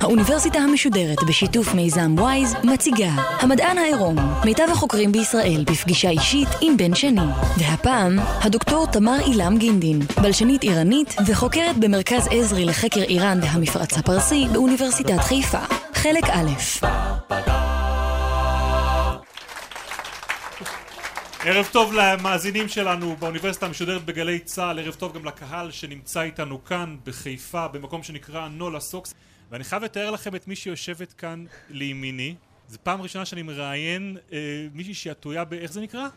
האוניברסיטה המשודרת בשיתוף מיזם וויז מציגה המדען העירום, מיטב החוקרים בישראל בפגישה אישית עם בן שני. והפעם, הדוקטור תמר אילם גינדין, בלשנית איראנית וחוקרת במרכז עזרי לחקר איראן והמפרץ הפרסי באוניברסיטת חיפה. חלק א' ערב טוב למאזינים שלנו באוניברסיטה המשודרת בגלי צה"ל, ערב טוב גם לקהל שנמצא איתנו כאן בחיפה במקום שנקרא נולה סוקס ואני חייב לתאר לכם את מי שיושבת כאן לימיני זו פעם ראשונה שאני מראיין אה, מישהי שהיא עטויה ב... איך זה נקרא?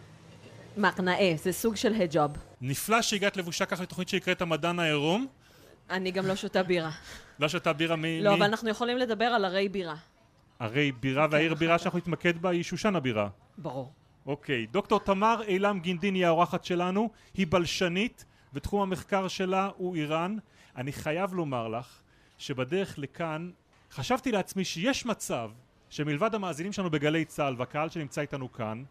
מקנאה, זה סוג של היג'וב. נפלא שהגעת לבושה ככה לתוכנית שנקראת המדען העירום אני גם לא שותה בירה. לא שאתה בירה מ... לא, מ- אבל אנחנו יכולים לדבר על ערי בירה. הרי בירה והעיר נכון. בירה שאנחנו נתמקד בה היא שושן הבירה ברור. אוקיי, דוקטור תמר אילם גינדין היא האורחת שלנו, היא בלשנית ותחום המחקר שלה הוא איראן. אני חייב לומר לך שבדרך לכאן חשבתי לעצמי שיש מצב שמלבד המאזינים שלנו בגלי צה"ל והקהל שנמצא איתנו כאן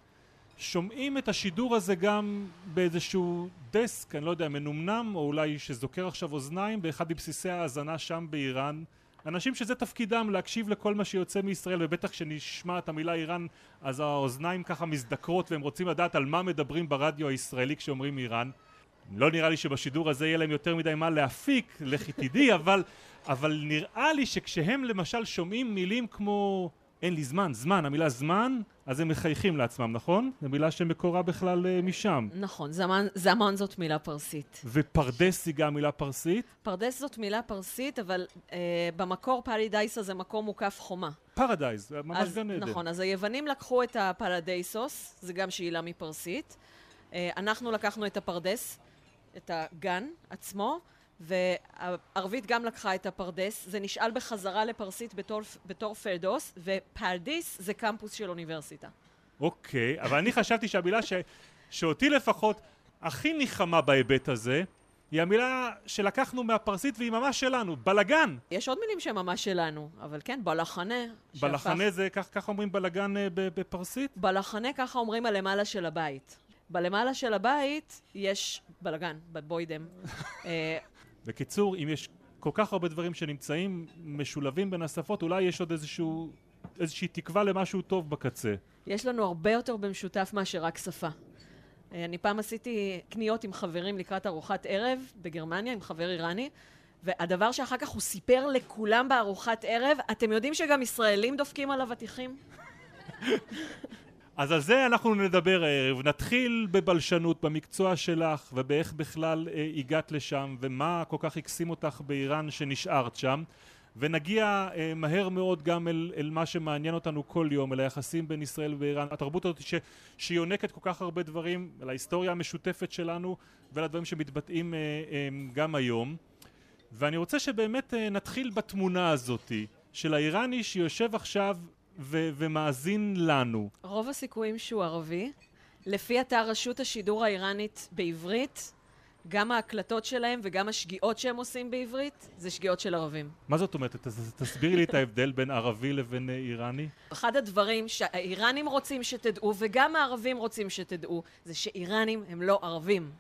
שומעים את השידור הזה גם באיזשהו דסק, אני לא יודע, מנומנם או אולי שזוכר עכשיו אוזניים באחד מבסיסי ההאזנה שם באיראן אנשים שזה תפקידם להקשיב לכל מה שיוצא מישראל ובטח כשנשמע את המילה איראן אז האוזניים ככה מזדקרות והם רוצים לדעת על מה מדברים ברדיו הישראלי כשאומרים איראן. לא נראה לי שבשידור הזה יהיה להם יותר מדי מה להפיק, לכי תדעי, אבל, אבל נראה לי שכשהם למשל שומעים מילים כמו אין לי זמן, זמן, המילה זמן, אז הם מחייכים לעצמם, נכון? זו מילה שמקורה בכלל אה, משם. נכון, זמן, זמן זאת מילה פרסית. ופרדס היא גם מילה פרסית. פרדס זאת מילה פרסית, אבל אה, במקור פרידאיסה זה מקום מוקף חומה. paradise, זה ממש אז, גן עדן. נכון, אז היוונים לקחו את הפרדייסוס, זה גם שאילה מפרסית. אה, אנחנו לקחנו את הפרדס, את הגן עצמו, והערבית גם לקחה את הפרדס. זה נשאל בחזרה לפרסית בתור, בתור פרדוס, ופרדיס זה קמפוס של אוניברסיטה. אוקיי, אבל אני חשבתי שהמילה ש... שאותי לפחות הכי ניחמה בהיבט הזה, היא המילה שלקחנו מהפרסית והיא ממש שלנו, בלגן. יש עוד מילים שהן ממש שלנו, אבל כן, בלחנה. שהפך- בלחנה זה, כך, כך אומרים בלגן אה, בפרסית? בלחנה ככה אומרים הלמעלה של הבית. בלמעלה של הבית יש בלגן, בבוידם. בקיצור, אם יש כל כך הרבה דברים שנמצאים משולבים בין השפות, אולי יש עוד איזשהו, איזושהי תקווה למשהו טוב בקצה. יש לנו הרבה יותר במשותף מאשר רק שפה. אה, אני פעם עשיתי קניות עם חברים לקראת ארוחת ערב בגרמניה, עם חבר איראני, והדבר שאחר כך הוא סיפר לכולם בארוחת ערב, אתם יודעים שגם ישראלים דופקים על אבטיחים? אז על זה אנחנו נדבר הערב. נתחיל בבלשנות, במקצוע שלך, ובאיך בכלל אה, הגעת לשם, ומה כל כך הקסים אותך באיראן שנשארת שם. ונגיע אה, מהר מאוד גם אל, אל מה שמעניין אותנו כל יום, אל היחסים בין ישראל ואיראן. התרבות הזאת ש, שיונקת כל כך הרבה דברים, אל ההיסטוריה המשותפת שלנו, ולדברים שמתבטאים אה, אה, גם היום. ואני רוצה שבאמת אה, נתחיל בתמונה הזאתי, של האיראני שיושב עכשיו ו- ומאזין לנו. רוב הסיכויים שהוא ערבי. לפי אתר רשות השידור האיראנית בעברית, גם ההקלטות שלהם וגם השגיאות שהם עושים בעברית, זה שגיאות של ערבים. מה זאת אומרת? ת- תסבירי לי את ההבדל בין ערבי לבין איראני. אחד הדברים שהאיראנים רוצים שתדעו, וגם הערבים רוצים שתדעו, זה שאיראנים הם לא ערבים.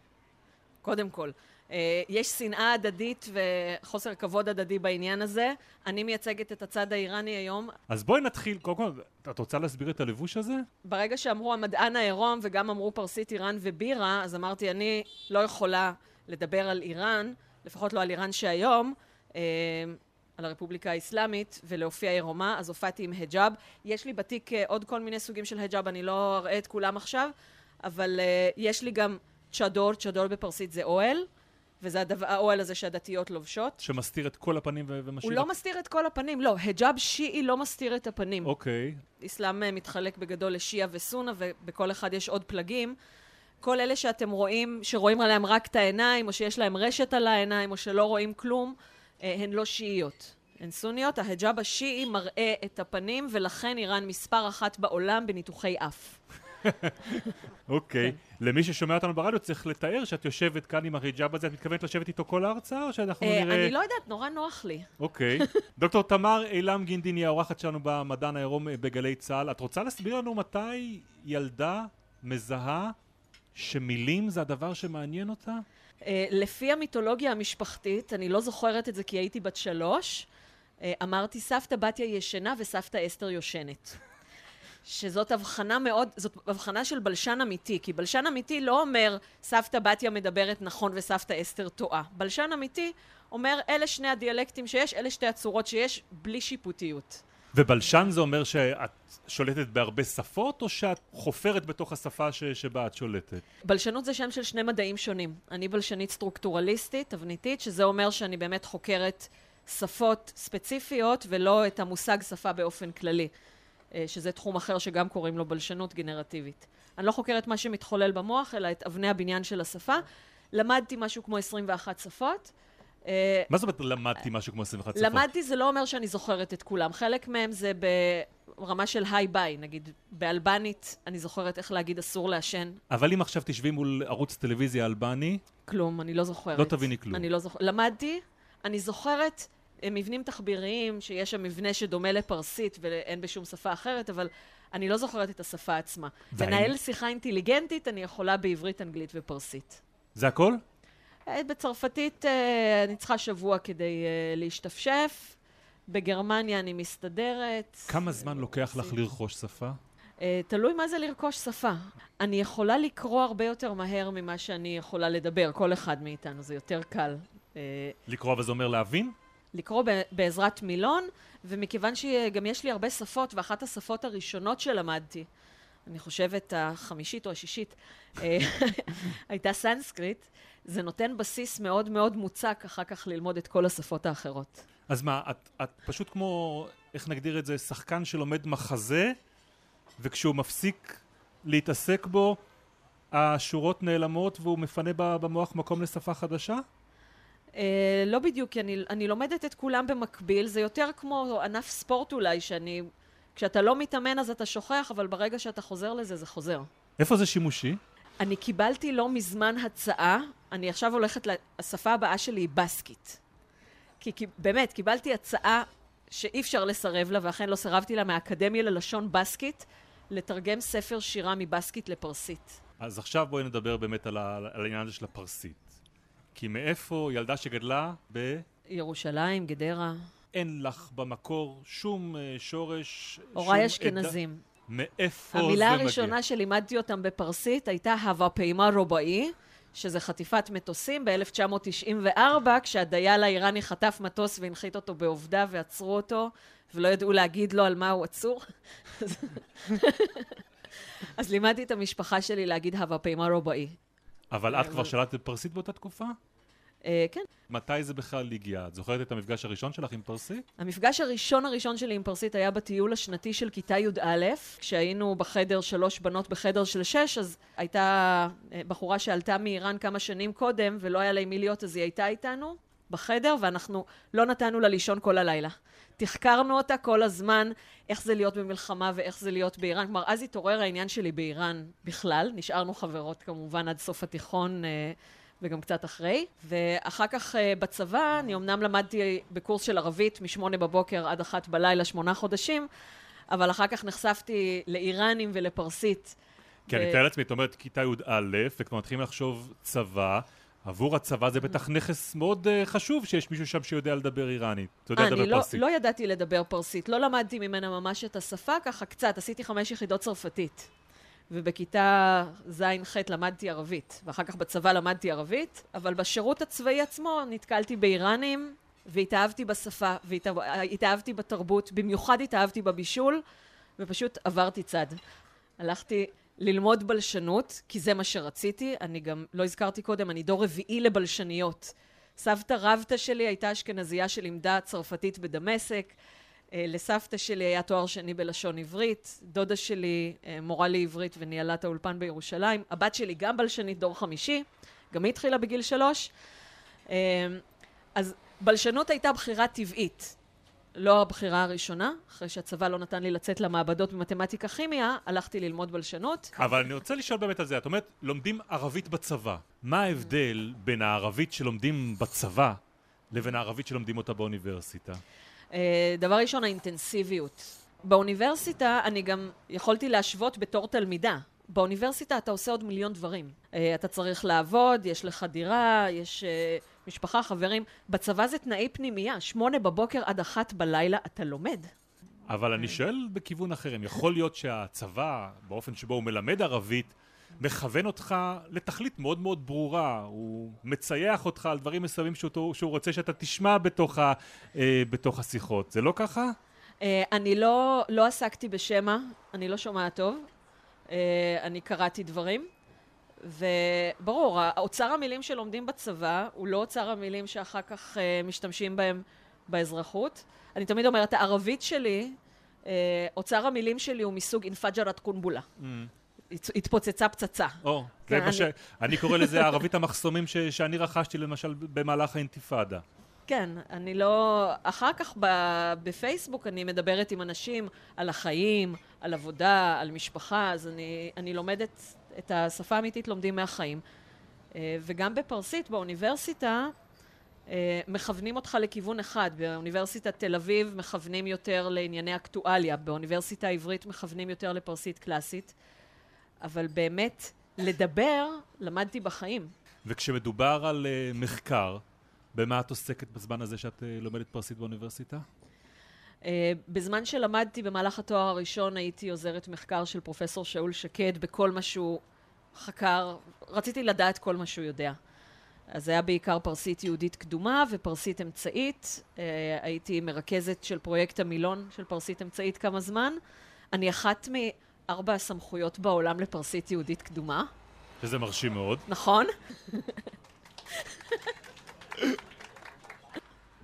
קודם כל. אה, יש שנאה הדדית וחוסר כבוד הדדי בעניין הזה. אני מייצגת את הצד האיראני היום. אז בואי נתחיל, קודם כל, את רוצה להסביר את הלבוש הזה? ברגע שאמרו המדען העירום וגם אמרו פרסית איראן ובירה, אז אמרתי, אני לא יכולה לדבר על איראן, לפחות לא על איראן שהיום, אה, על הרפובליקה האסלאמית, ולהופיע עירומה, אז הופעתי עם היג'אב. יש לי בתיק אה, עוד כל מיני סוגים של היג'אב, אני לא אראה את כולם עכשיו, אבל אה, יש לי גם צ'אדור, צ'אדור בפרסית זה אוהל, וזה הדבר, האוהל הזה שהדתיות לובשות. שמסתיר את כל הפנים ו- ומשאיר... הוא לא מסתיר את כל הפנים, לא, היג'אב שיעי לא מסתיר את הפנים. אוקיי. אסלאם אה, מתחלק בגדול לשיעה וסונה, ובכל אחד יש עוד פלגים. כל אלה שאתם רואים, שרואים עליהם רק את העיניים, או שיש להם רשת על העיניים, או שלא רואים כלום, אה, הן לא שיעיות. הן סוניות. ההיג'אב השיעי מראה את הפנים, ולכן איראן מספר אחת בעולם בניתוחי אף. אוקיי. כן. למי ששומע אותנו ברדיו צריך לתאר שאת יושבת כאן עם החיג'אב הזה, את מתכוונת לשבת איתו כל ההרצאה, או שאנחנו אה, נראה... אני לא יודעת, נורא נוח לי. אוקיי. דוקטור תמר אילם גינדין היא האורחת שלנו במדען העירום בגלי צה"ל. את רוצה להסביר לנו מתי ילדה מזהה שמילים זה הדבר שמעניין אותה? אה, לפי המיתולוגיה המשפחתית, אני לא זוכרת את זה כי הייתי בת שלוש, אה, אמרתי סבתא בתיה ישנה וסבתא אסתר יושנת. שזאת הבחנה מאוד, זאת הבחנה של בלשן אמיתי, כי בלשן אמיתי לא אומר סבתא בתיה מדברת נכון וסבתא אסתר טועה. בלשן אמיתי אומר אלה שני הדיאלקטים שיש, אלה שתי הצורות שיש, בלי שיפוטיות. ובלשן זה אומר שאת שולטת בהרבה שפות, או שאת חופרת בתוך השפה ש- שבה את שולטת? בלשנות זה שם של שני מדעים שונים. אני בלשנית סטרוקטורליסטית, תבניתית, שזה אומר שאני באמת חוקרת שפות ספציפיות ולא את המושג שפה באופן כללי, שזה תחום אחר שגם קוראים לו בלשנות גנרטיבית. אני לא חוקרת מה שמתחולל במוח, אלא את אבני הבניין של השפה. למדתי משהו כמו 21 שפות. אה, מה זאת אומרת למדתי משהו כמו 21 שפות? למדתי זה לא אומר שאני זוכרת את כולם. חלק מהם זה ברמה של היי ביי, נגיד באלבנית אני זוכרת איך להגיד אסור לעשן. אבל אם עכשיו תשבי מול ערוץ טלוויזיה אלבני, כלום, אני לא זוכרת. לא תביני כלום. אני לא זוכרת. למדתי, אני זוכרת אה, מבנים תחביריים, שיש שם מבנה שדומה לפרסית ואין בשום שפה אחרת, אבל אני לא זוכרת את השפה עצמה. והאם- לנהל שיחה אינטליגנטית אני יכולה בעברית, אנגלית ופרסית. זה הכל? אה, בצרפתית אה, אני צריכה שבוע כדי אה, להשתפשף. בגרמניה אני מסתדרת. כמה זמן לוקח לך לרכוש שפה? תלוי מה זה לרכוש שפה. אני יכולה לקרוא הרבה יותר מהר ממה שאני יכולה לדבר, כל אחד מאיתנו, זה יותר קל. לקרוא אבל זה אומר להבין? לקרוא בעזרת מילון, ומכיוון שגם יש לי הרבה שפות, ואחת השפות הראשונות שלמדתי, אני חושבת החמישית או השישית, אה, הייתה סנסקריט, זה נותן בסיס מאוד מאוד מוצק אחר כך ללמוד את כל השפות האחרות. אז מה, את, את פשוט כמו, איך נגדיר את זה, שחקן שלומד מחזה, וכשהוא מפסיק להתעסק בו, השורות נעלמות והוא מפנה במוח מקום לשפה חדשה? אה, לא בדיוק, כי אני, אני לומדת את כולם במקביל, זה יותר כמו ענף ספורט אולי, שאני... כשאתה לא מתאמן אז אתה שוכח, אבל ברגע שאתה חוזר לזה, זה חוזר. איפה זה שימושי? אני קיבלתי לא מזמן הצעה, אני עכשיו הולכת, השפה הבאה שלי היא בסקית. כי, כי באמת, קיבלתי הצעה שאי אפשר לסרב לה, ואכן לא סירבתי לה, מהאקדמיה ללשון בסקית, לתרגם ספר שירה מבסקית לפרסית. אז עכשיו בואי נדבר באמת על, ה, על העניין הזה של הפרסית. כי מאיפה ילדה שגדלה ב... ירושלים, גדרה, אין לך במקור שום אה, שורש, הוריי אשכנזים. עדה. מאיפה המילה זה הראשונה מגיע? שלימדתי אותם בפרסית הייתה הווה פעימה רובעי, שזה חטיפת מטוסים ב-1994, כשהדייל האיראני חטף מטוס והנחית אותו בעובדה ועצרו אותו, ולא ידעו להגיד לו על מה הוא עצור. אז לימדתי את המשפחה שלי להגיד הווה פעימה רובעי. אבל את כבר אבל- שלטת פרסית באותה תקופה? אה, כן. מתי זה בכלל הגיע? את זוכרת את המפגש הראשון שלך עם פרסית? המפגש הראשון הראשון שלי עם פרסית היה בטיול השנתי של כיתה י"א, כשהיינו בחדר שלוש בנות בחדר של שש, אז הייתה אה, בחורה שעלתה מאיראן כמה שנים קודם, ולא היה לה עם מי להיות, אז היא הייתה איתנו בחדר, ואנחנו לא נתנו לה לישון כל הלילה. תחקרנו אותה כל הזמן, איך זה להיות במלחמה ואיך זה להיות באיראן. כלומר, אז התעורר העניין שלי באיראן בכלל. נשארנו חברות כמובן עד סוף התיכון. אה, וגם קצת אחרי. ואחר כך אה, בצבא, אני אמנם למדתי בקורס של ערבית משמונה בבוקר עד אחת בלילה, שמונה חודשים, אבל אחר כך נחשפתי לאיראנים ולפרסית. כי אני ו- מתאר לעצמי, את אומרת כיתה י"א, וכבר מתחילים לחשוב צבא, עבור הצבא זה בטח נכס מאוד אה, חשוב שיש מישהו שם שיודע לדבר איראנית. אתה יודע אה, לדבר אני לא, פרסית. לא ידעתי לדבר פרסית, לא למדתי ממנה ממש את השפה, ככה קצת, עשיתי חמש יחידות צרפתית. ובכיתה ז'-ח' למדתי ערבית, ואחר כך בצבא למדתי ערבית, אבל בשירות הצבאי עצמו נתקלתי באיראנים, והתאהבתי בשפה, והתאהבתי בתרבות, במיוחד התאהבתי בבישול, ופשוט עברתי צד. הלכתי ללמוד בלשנות, כי זה מה שרציתי. אני גם, לא הזכרתי קודם, אני דור רביעי לבלשניות. סבתא רבתא שלי הייתה אשכנזייה שלימדה צרפתית בדמשק. אה, לסבתא שלי היה תואר שני בלשון עברית. דודה שלי אה, מורה לעברית וניהלה את האולפן בירושלים. הבת שלי גם בלשנית דור חמישי, גם היא התחילה בגיל שלוש. אה, אז בלשנות הייתה בחירה טבעית. לא הבחירה הראשונה, אחרי שהצבא לא נתן לי לצאת למעבדות במתמטיקה כימיה, הלכתי ללמוד בלשנות. אבל אני רוצה לשאול באמת על זה, את אומרת, לומדים ערבית בצבא. מה ההבדל בין הערבית שלומדים בצבא לבין הערבית שלומדים אותה באוניברסיטה? אה, דבר ראשון, האינטנסיביות. באוניברסיטה אני גם יכולתי להשוות בתור תלמידה. באוניברסיטה אתה עושה עוד מיליון דברים. אה, אתה צריך לעבוד, יש לך דירה, יש אה, משפחה, חברים. בצבא זה תנאי פנימייה, שמונה בבוקר עד אחת בלילה אתה לומד. אבל אני שואל בכיוון אחר, אם יכול להיות שהצבא, באופן שבו הוא מלמד ערבית, מכוון אותך לתכלית מאוד מאוד ברורה, הוא מצייח אותך על דברים מסוימים שהוא, שהוא רוצה שאתה תשמע בתוך, ה, אה, בתוך השיחות, זה לא ככה? אה, אני לא, לא עסקתי בשמע, אני לא שומעת טוב, אני קראתי דברים, וברור, אוצר המילים שלומדים בצבא הוא לא אוצר המילים שאחר כך אה, משתמשים בהם באזרחות. אני תמיד אומרת, הערבית שלי, אה, אוצר המילים שלי הוא מסוג אינפג'רת קונבולה. Mm. התפוצצה פצצה. או, כן, זה מה ש... אני קורא לזה ערבית המחסומים ש... שאני רכשתי למשל במהלך האינתיפאדה. כן, אני לא... אחר כך בפייסבוק אני מדברת עם אנשים על החיים, על עבודה, על משפחה, אז אני, אני לומדת את השפה האמיתית, לומדים מהחיים. אה, וגם בפרסית, באוניברסיטה, אה, מכוונים אותך לכיוון אחד. באוניברסיטת תל אביב מכוונים יותר לענייני אקטואליה, באוניברסיטה העברית מכוונים יותר לפרסית קלאסית. אבל באמת, לדבר, למדתי בחיים. וכשמדובר על uh, מחקר, במה את עוסקת בזמן הזה שאת uh, לומדת פרסית באוניברסיטה? Uh, בזמן שלמדתי במהלך התואר הראשון הייתי עוזרת מחקר של פרופסור שאול שקד בכל מה שהוא חקר, רציתי לדעת כל מה שהוא יודע. אז זה היה בעיקר פרסית יהודית קדומה ופרסית אמצעית. Uh, הייתי מרכזת של פרויקט המילון של פרסית אמצעית כמה זמן. אני אחת מארבע הסמכויות בעולם לפרסית יהודית קדומה. שזה מרשים מאוד. נכון.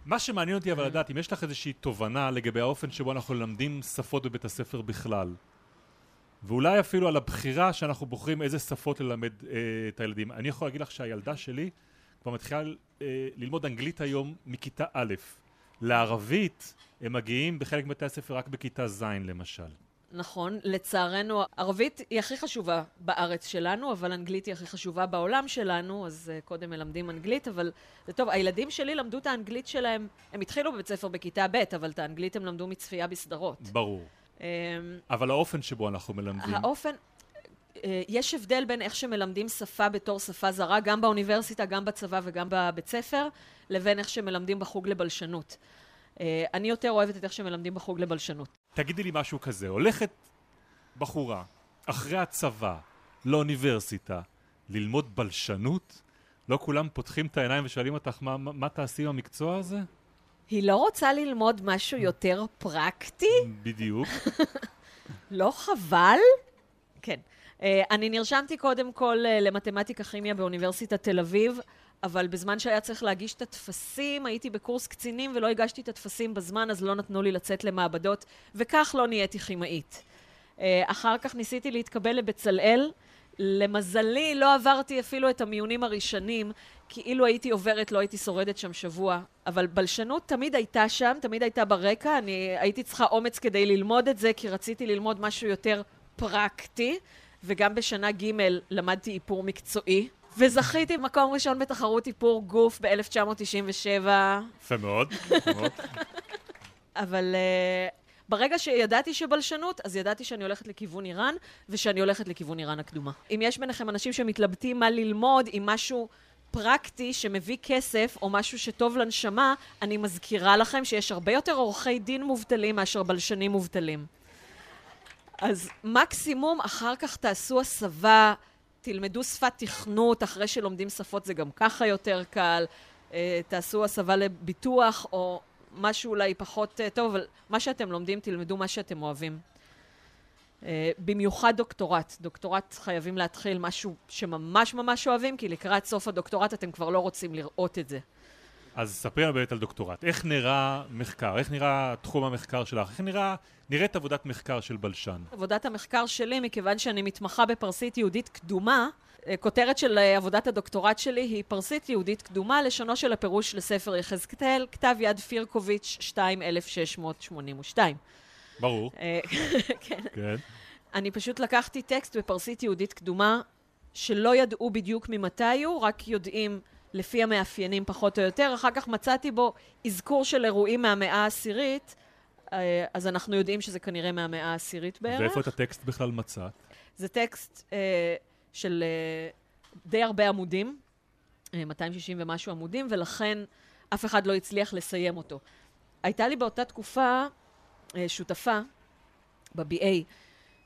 מה שמעניין אותי אבל לדעת, אם יש לך איזושהי תובנה לגבי האופן שבו אנחנו לומדים שפות בבית הספר בכלל, ואולי אפילו על הבחירה שאנחנו בוחרים איזה שפות ללמד אה, את הילדים. אני יכול להגיד לך שהילדה שלי כבר מתחילה אה, ללמוד אנגלית היום מכיתה א'. לערבית הם מגיעים בחלק מבתי הספר רק בכיתה ז' למשל. נכון, לצערנו, ערבית היא הכי חשובה בארץ שלנו, אבל אנגלית היא הכי חשובה בעולם שלנו, אז uh, קודם מלמדים אנגלית, אבל זה טוב, הילדים שלי למדו את האנגלית שלהם, הם התחילו בבית ספר בכיתה ב', אבל את האנגלית הם למדו מצפייה בסדרות. ברור. Um, אבל האופן שבו אנחנו מלמדים... האופן... uh, יש הבדל בין איך שמלמדים שפה בתור שפה זרה, גם באוניברסיטה, גם בצבא וגם בבית ספר, לבין איך שמלמדים בחוג לבלשנות. Uh, אני יותר אוהבת את איך שמלמדים בחוג לבלשנות. תגידי לי משהו כזה, הולכת בחורה אחרי הצבא לאוניברסיטה ללמוד בלשנות? לא כולם פותחים את העיניים ושואלים אותך מה, מה, מה תעשי במקצוע הזה? היא לא רוצה ללמוד משהו יותר פרקטי? בדיוק. לא חבל? כן. Uh, אני נרשמתי קודם כל uh, למתמטיקה כימיה באוניברסיטת תל אביב. אבל בזמן שהיה צריך להגיש את הטפסים, הייתי בקורס קצינים ולא הגשתי את הטפסים בזמן, אז לא נתנו לי לצאת למעבדות, וכך לא נהייתי כימאית. אה, אחר כך ניסיתי להתקבל לבצלאל. למזלי, לא עברתי אפילו את המיונים הראשונים, כי אילו הייתי עוברת, לא הייתי שורדת שם שבוע. אבל בלשנות תמיד הייתה שם, תמיד הייתה ברקע. אני הייתי צריכה אומץ כדי ללמוד את זה, כי רציתי ללמוד משהו יותר פרקטי. וגם בשנה ג' למדתי איפור מקצועי, וזכיתי במקום ראשון בתחרות איפור גוף ב-1997. יפה מאוד. אבל uh, ברגע שידעתי שבלשנות, אז ידעתי שאני הולכת לכיוון איראן, ושאני הולכת לכיוון איראן הקדומה. אם יש ביניכם אנשים שמתלבטים מה ללמוד, עם משהו פרקטי שמביא כסף, או משהו שטוב לנשמה, אני מזכירה לכם שיש הרבה יותר עורכי דין מובטלים מאשר בלשנים מובטלים. אז מקסימום אחר כך תעשו הסבה תלמדו שפת תכנות, אחרי שלומדים שפות זה גם ככה יותר קל, אה, תעשו הסבה לביטוח או משהו אולי פחות אה, טוב, אבל מה שאתם לומדים, תלמדו מה שאתם אוהבים. אה, במיוחד דוקטורט. דוקטורט חייבים להתחיל משהו שממש ממש אוהבים, כי לקראת סוף הדוקטורט אתם כבר לא רוצים לראות את זה. אז ספרי לנו באמת על דוקטורט. איך נראה מחקר? איך נראה תחום המחקר שלך? איך נראה, נראית עבודת מחקר של בלשן? עבודת המחקר שלי, מכיוון שאני מתמחה בפרסית יהודית קדומה, אה, כותרת של אה, עבודת הדוקטורט שלי היא פרסית יהודית קדומה, לשונו של הפירוש לספר יחזקאל, כתב יד פירקוביץ' 2682. ברור. אה, כן. כן. אני פשוט לקחתי טקסט בפרסית יהודית קדומה, שלא ידעו בדיוק ממתי הוא, רק יודעים לפי המאפיינים פחות או יותר. אחר כך מצאתי בו אזכור של אירועים מהמאה העשירית, אה, אז אנחנו יודעים שזה כנראה מהמאה העשירית בערך. ואיפה את הטקסט בכלל מצאת? זה טקסט אה, של אה, די הרבה עמודים, אה, 260 ומשהו עמודים, ולכן אף אחד לא הצליח לסיים אותו. הייתה לי באותה תקופה אה, שותפה ב-BA,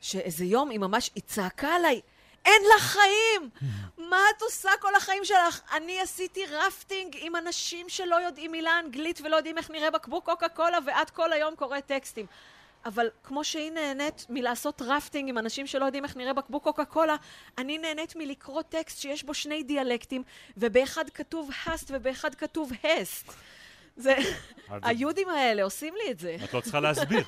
שאיזה יום היא ממש, היא צעקה עליי, אין לך חיים! מה את עושה כל החיים שלך? אני עשיתי רפטינג עם אנשים שלא יודעים מילה אנגלית ולא יודעים איך נראה בקבוק קוקה קולה, ואת כל היום קוראת טקסטים. אבל כמו שהיא נהנית מלעשות רפטינג עם אנשים שלא יודעים איך נראה בקבוק קוקה קולה, אני נהנית מלקרוא טקסט שיש בו שני דיאלקטים, ובאחד כתוב הסט ובאחד כתוב הסט. זה... היהודים האלה עושים לי את זה. את לא צריכה להסביר.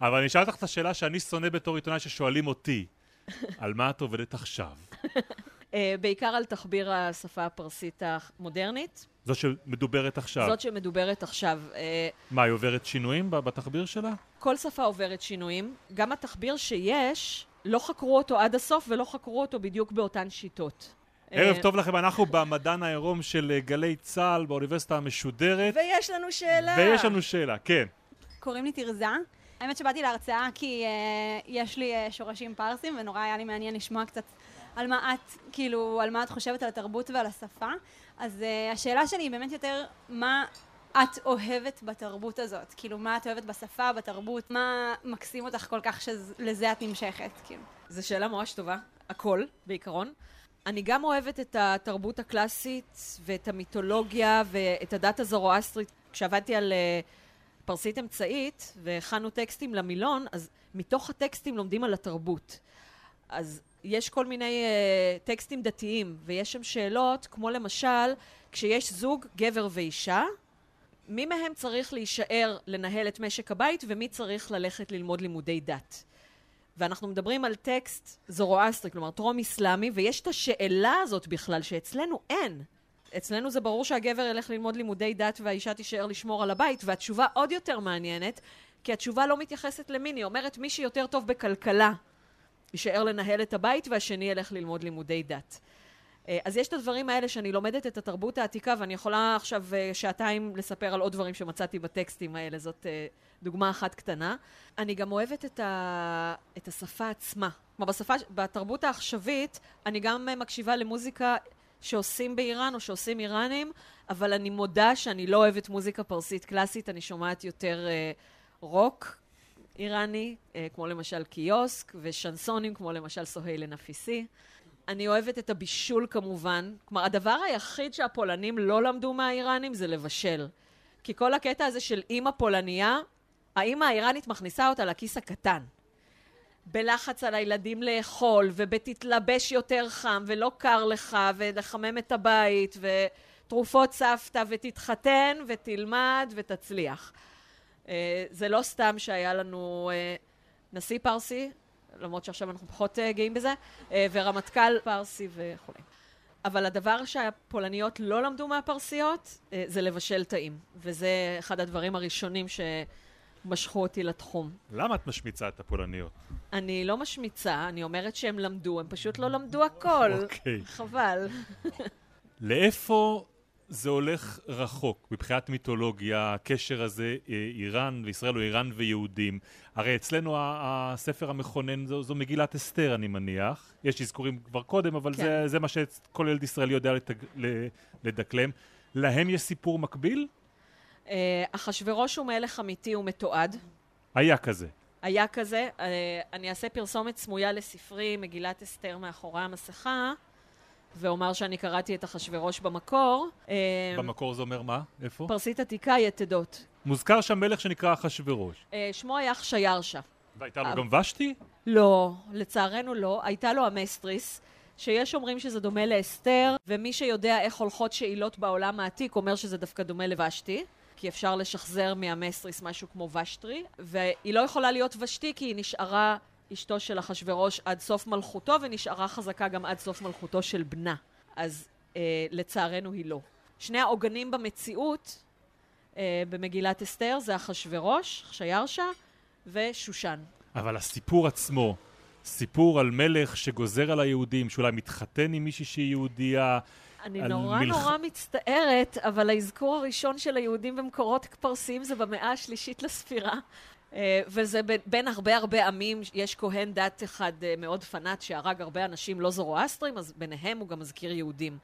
אבל אני אשאל אותך את השאלה שאני שונא בתור עיתונאי ששואלים אותי, על מה את עובדת עכשיו? אה, בעיקר על תחביר השפה הפרסית המודרנית. זו שמדוברת עכשיו. זאת שמדוברת עכשיו. אה, מה, היא עוברת שינויים בתחביר שלה? כל שפה עוברת שינויים. גם התחביר שיש, לא חקרו אותו עד הסוף ולא חקרו אותו בדיוק באותן שיטות. ערב אה, טוב לכם, אנחנו במדען העירום של גלי צה"ל באוניברסיטה המשודרת, ויש לנו שאלה. ויש לנו שאלה, כן. קוראים לי תרזה. האמת שבאתי להרצאה כי uh, יש לי uh, שורשים פרסים ונורא היה לי מעניין לשמוע קצת על מה את, כאילו, על מה את חושבת על התרבות ועל השפה. אז uh, השאלה שלי היא באמת יותר מה את אוהבת בתרבות הזאת. כאילו, מה את אוהבת בשפה, בתרבות, מה מקסים אותך כל כך שלזה את נמשכת, כאילו. זו שאלה ממש טובה. הכל, בעיקרון. אני גם אוהבת את התרבות הקלאסית ואת המיתולוגיה ואת הדת הזורואסטרית. כשעבדתי על uh, פרסית אמצעית והכנו טקסטים למילון, אז מתוך הטקסטים לומדים על התרבות. אז יש כל מיני uh, טקסטים דתיים, ויש שם שאלות, כמו למשל, כשיש זוג, גבר ואישה, מי מהם צריך להישאר לנהל את משק הבית ומי צריך ללכת ללמוד לימודי דת. ואנחנו מדברים על טקסט זורואסטרי, כלומר טרום אסלאמי, ויש את השאלה הזאת בכלל, שאצלנו אין. אצלנו זה ברור שהגבר ילך ללמוד לימודי דת והאישה תישאר לשמור על הבית, והתשובה עוד יותר מעניינת, כי התשובה לא מתייחסת למין, היא אומרת מי שיותר טוב בכלכלה יישאר לנהל את הבית והשני ילך ללמוד לימודי דת. אה, אז יש את הדברים האלה שאני לומדת את התרבות העתיקה, ואני יכולה עכשיו אה, שעתיים לספר על עוד דברים שמצאתי בטקסטים האלה, זאת אה, דוגמה אחת קטנה. אני גם אוהבת את, ה... את השפה עצמה. כלומר, בשפה, בתרבות העכשווית, אני גם מקשיבה למוזיקה שעושים באיראן או שעושים איראנים, אבל אני מודה שאני לא אוהבת מוזיקה פרסית קלאסית, אני שומעת יותר אה, רוק איראני, אה, כמו למשל קיוסק, ושנסונים, כמו למשל סוהיל נפיסי. אני אוהבת את הבישול כמובן. כלומר, הדבר היחיד שהפולנים לא למדו מהאיראנים זה לבשל. כי כל הקטע הזה של אימא פולניה, האימא האיראנית מכניסה אותה לכיס הקטן. בלחץ על הילדים לאכול, ובתתלבש יותר חם, ולא קר לך, ולחמם את הבית, ותרופות סבתא, ותתחתן, ותלמד, ותצליח. אה, זה לא סתם שהיה לנו אה, נשיא פרסי, למרות שעכשיו אנחנו פחות uh, גאים בזה, ורמטכ"ל פרסי וכו'. אבל הדבר שהפולניות לא למדו מהפרסיות זה לבשל טעים, וזה אחד הדברים הראשונים שמשכו אותי לתחום. למה את משמיצה את הפולניות? אני לא משמיצה, אני אומרת שהם למדו, הם פשוט לא למדו הכל. אוקיי. חבל. לאיפה זה הולך רחוק מבחינת מיתולוגיה, הקשר הזה, אה, איראן וישראל או איראן ויהודים? הרי אצלנו הספר המכונן זו, זו מגילת אסתר, אני מניח. יש אזכורים כבר קודם, אבל כן. זה, זה מה שכל ילד ישראלי יודע לתג, לדקלם. להם יש סיפור מקביל? אה, אחשוורוש הוא מלך אמיתי ומתועד. היה כזה. היה כזה. אה, אני אעשה פרסומת סמויה לספרי מגילת אסתר מאחורי המסכה, ואומר שאני קראתי את אחשוורוש במקור. אה, במקור זה אומר מה? איפה? פרסית עתיקה, יתדות. מוזכר שם מלך שנקרא אחשוורוש. שמו היה חשיירשה. והייתה לו. גם ושתי? לא, לצערנו לא. הייתה לו המסטריס, שיש אומרים שזה דומה לאסתר, ומי שיודע איך הולכות שאילות בעולם העתיק אומר שזה דווקא דומה לוושתי. כי אפשר לשחזר מהמסטריס משהו כמו ושטרי, והיא לא יכולה להיות ושתי כי היא נשארה אשתו של אחשורוש עד סוף מלכותו, ונשארה חזקה גם עד סוף מלכותו של בנה. אז אה, לצערנו היא לא. שני העוגנים במציאות אה, במגילת אסתר זה אחשורוש, חשיירשה, ושושן. אבל הסיפור עצמו, סיפור על מלך שגוזר על היהודים, שאולי מתחתן עם מישהי שהיא יהודייה, אני נורא מלח- נורא מצטערת, אבל האזכור הראשון של היהודים במקורות פרסיים זה במאה השלישית לספירה. אה, וזה בין, בין הרבה הרבה עמים, יש כהן דת אחד אה, מאוד פנאט שהרג הרבה אנשים לא זורואסטרים, אז ביניהם הוא גם מזכיר יהודים.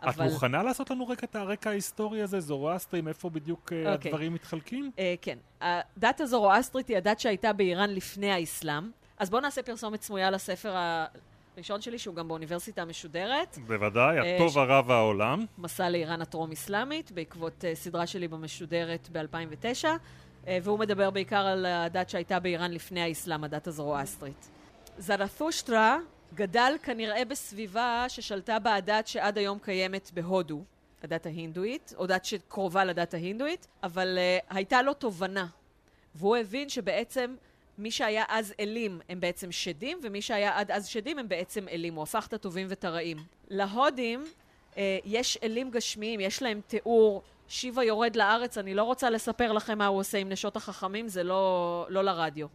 את אבל... מוכנה לעשות לנו רק את הרקע ההיסטורי הזה, זורואסטרים, איפה בדיוק okay. אוקיי. הדברים מתחלקים? Uh, כן. הדת הזורואסטרית היא הדת שהייתה באיראן לפני האסלאם. אז בואו נעשה פרסומת סמויה לספר הראשון שלי, שהוא גם באוניברסיטה המשודרת. בוודאי, הטוב, ש... הרע והעולם. מסע לאיראן הטרום-אסלאמית, בעקבות uh, סדרה שלי במשודרת ב-2009. אה, והוא מדבר בעיקר על הדת שהייתה באיראן לפני האסלאם, הדת הזרואסטרית. זרתושטרה גדל כנראה בסביבה ששלטה בה הדת שעד היום קיימת בהודו, הדת ההינדואית, או דת שקרובה לדת ההינדואית, אבל uh, הייתה לו תובנה, והוא הבין שבעצם מי שהיה אז אלים הם בעצם שדים, ומי שהיה עד אז שדים הם בעצם אלים. הוא הפך את הטובים ואת הרעים. להודים uh, יש אלים גשמיים, יש להם תיאור שיבה יורד לארץ, אני לא רוצה לספר לכם מה הוא עושה עם נשות החכמים, זה לא, לא לרדיו.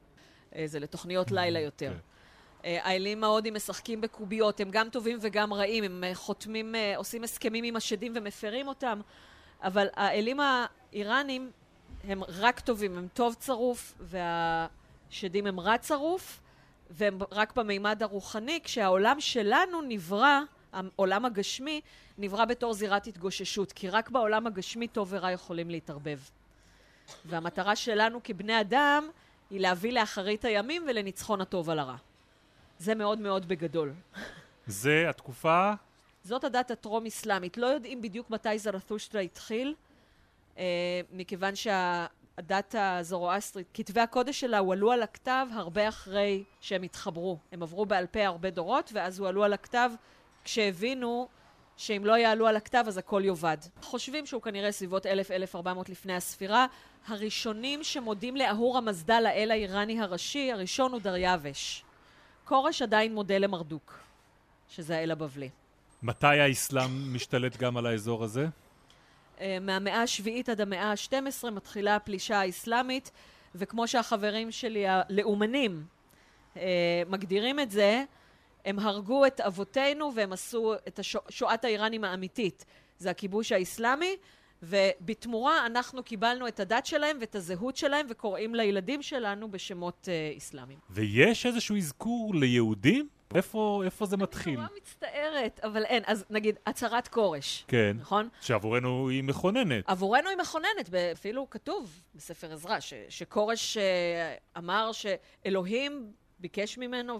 אה, זה לתוכניות לילה יותר. Okay. כן. אה, האלים ההודים משחקים בקוביות, הם גם טובים וגם רעים, הם אה, חותמים, עושים הסכמים עם השדים ומפרים אותם, אבל האלים האיראנים הם רק טובים, הם טוב צרוף, והשדים הם רע צרוף, והם רק במימד הרוחני, כשהעולם שלנו נברא העולם הגשמי נברא בתור זירת התגוששות, כי רק בעולם הגשמי טוב ורע יכולים להתערבב. והמטרה שלנו כבני אדם היא להביא לאחרית הימים ולניצחון הטוב על הרע. זה מאוד מאוד בגדול. זה התקופה? זאת הדת הטרום-אסלאמית. לא יודעים בדיוק מתי זרתושטרה התחיל, אה, מכיוון שהדת הזורואסטרית, כתבי הקודש שלה הועלו על הכתב הרבה אחרי שהם התחברו. הם עברו בעל פה הרבה דורות, ואז הועלו על הכתב כשהבינו שאם לא יעלו על הכתב אז הכל יאבד. חושבים שהוא כנראה סביבות 1000-1400 לפני הספירה. הראשונים שמודים לאהור המזדל, האל האיראני הראשי, הראשון הוא דריווש. כורש עדיין מודה למרדוק, שזה האל הבבלי. מתי האסלאם משתלט גם על האזור הזה? אה, מהמאה השביעית עד המאה ה-12 מתחילה הפלישה האסלאמית, וכמו שהחברים שלי הלאומנים אה, מגדירים את זה, הם הרגו את אבותינו והם עשו את שואת האיראנים האמיתית. זה הכיבוש האסלאמי, ובתמורה אנחנו קיבלנו את הדת שלהם ואת הזהות שלהם וקוראים לילדים שלנו בשמות uh, אסלאמיים. ויש איזשהו אזכור ליהודים? איפה, איפה זה מתחיל? אני נורא מצטערת, אבל אין. אז נגיד, הצהרת כורש. כן. נכון? שעבורנו היא מכוננת. עבורנו היא מכוננת, אפילו כתוב בספר עזרא, שכורש uh, אמר שאלוהים ביקש ממנו,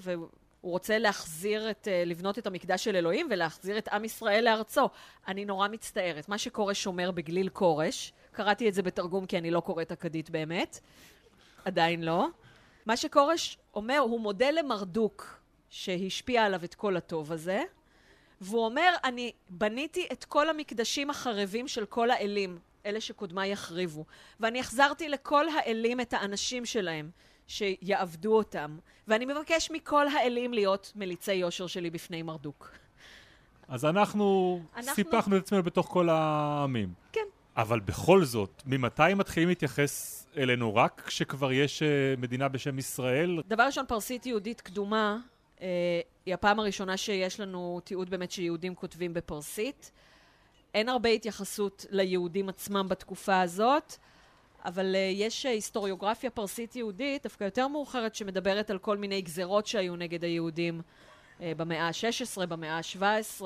הוא רוצה להחזיר את, אה, לבנות את המקדש של אלוהים ולהחזיר את עם ישראל לארצו. אני נורא מצטערת. מה שכורש אומר בגליל כורש, קראתי את זה בתרגום כי אני לא קוראת אכדית באמת, עדיין לא. מה שכורש אומר, הוא מודה למרדוק שהשפיע עליו את כל הטוב הזה, והוא אומר, אני בניתי את כל המקדשים החרבים של כל האלים, אלה שקודמיי יחריבו, ואני החזרתי לכל האלים את האנשים שלהם. שיעבדו אותם. ואני מבקש מכל האלים להיות מליצי יושר שלי בפני מרדוק. אז אנחנו, אנחנו... סיפחנו את עצמנו בתוך כל העמים. כן. אבל בכל זאת, ממתי מתחילים להתייחס אלינו רק כשכבר יש uh, מדינה בשם ישראל? דבר ראשון, פרסית יהודית קדומה היא הפעם הראשונה שיש לנו תיעוד באמת שיהודים כותבים בפרסית. אין הרבה התייחסות ליהודים עצמם בתקופה הזאת. אבל uh, יש uh, היסטוריוגרפיה פרסית יהודית, דווקא יותר מאוחרת, שמדברת על כל מיני גזרות שהיו נגד היהודים uh, במאה ה-16, במאה ה-17. Uh,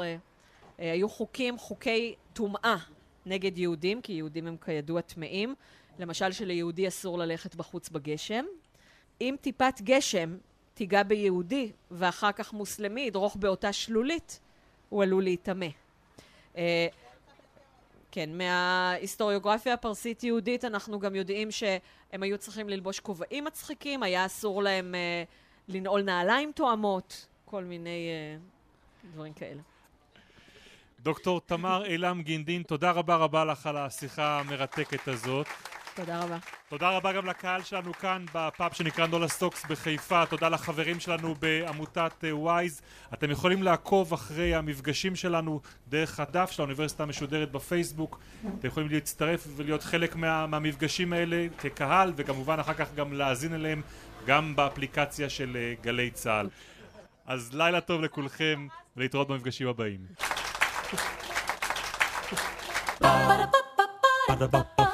היו חוקים, חוקי טומאה נגד יהודים, כי יהודים הם כידוע טמאים. למשל שליהודי אסור ללכת בחוץ בגשם. אם טיפת גשם תיגע ביהודי ואחר כך מוסלמי ידרוך באותה שלולית, הוא עלול להיטמא. Uh, כן, מההיסטוריוגרפיה הפרסית-יהודית אנחנו גם יודעים שהם היו צריכים ללבוש כובעים מצחיקים, היה אסור להם אה, לנעול נעליים תואמות, כל מיני אה, דברים כאלה. דוקטור תמר עילם גינדין, תודה רבה רבה לך על השיחה המרתקת הזאת. תודה רבה. תודה רבה גם לקהל שלנו כאן בפאב שנקרא נולה סטוקס בחיפה, תודה לחברים שלנו בעמותת וויז. אה, אתם יכולים לעקוב אחרי המפגשים שלנו דרך הדף של האוניברסיטה המשודרת בפייסבוק. אתם יכולים להצטרף ולהיות חלק מה, מהמפגשים האלה כקהל, וכמובן אחר כך גם להאזין אליהם גם באפליקציה של אה, גלי צה"ל. אז לילה טוב לכולכם, ולהתראות במפגשים הבאים. Ba-da-ba-ba-ba.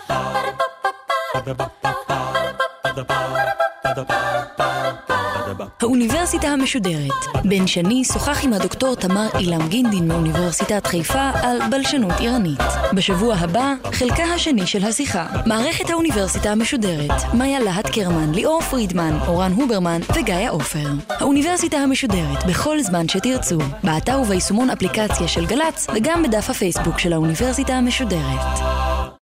האוניברסיטה המשודרת. בן שני שוחח עם הדוקטור תמר אילם גינדין מאוניברסיטת חיפה על בלשנות איראנית. בשבוע הבא, חלקה השני של השיחה. מערכת האוניברסיטה המשודרת. מאיה להט קרמן, ליאור פרידמן, אורן הוברמן וגיא עופר. האוניברסיטה המשודרת, בכל זמן שתרצו. באתר וביישומון אפליקציה של גל"צ וגם בדף הפייסבוק של האוניברסיטה המשודרת.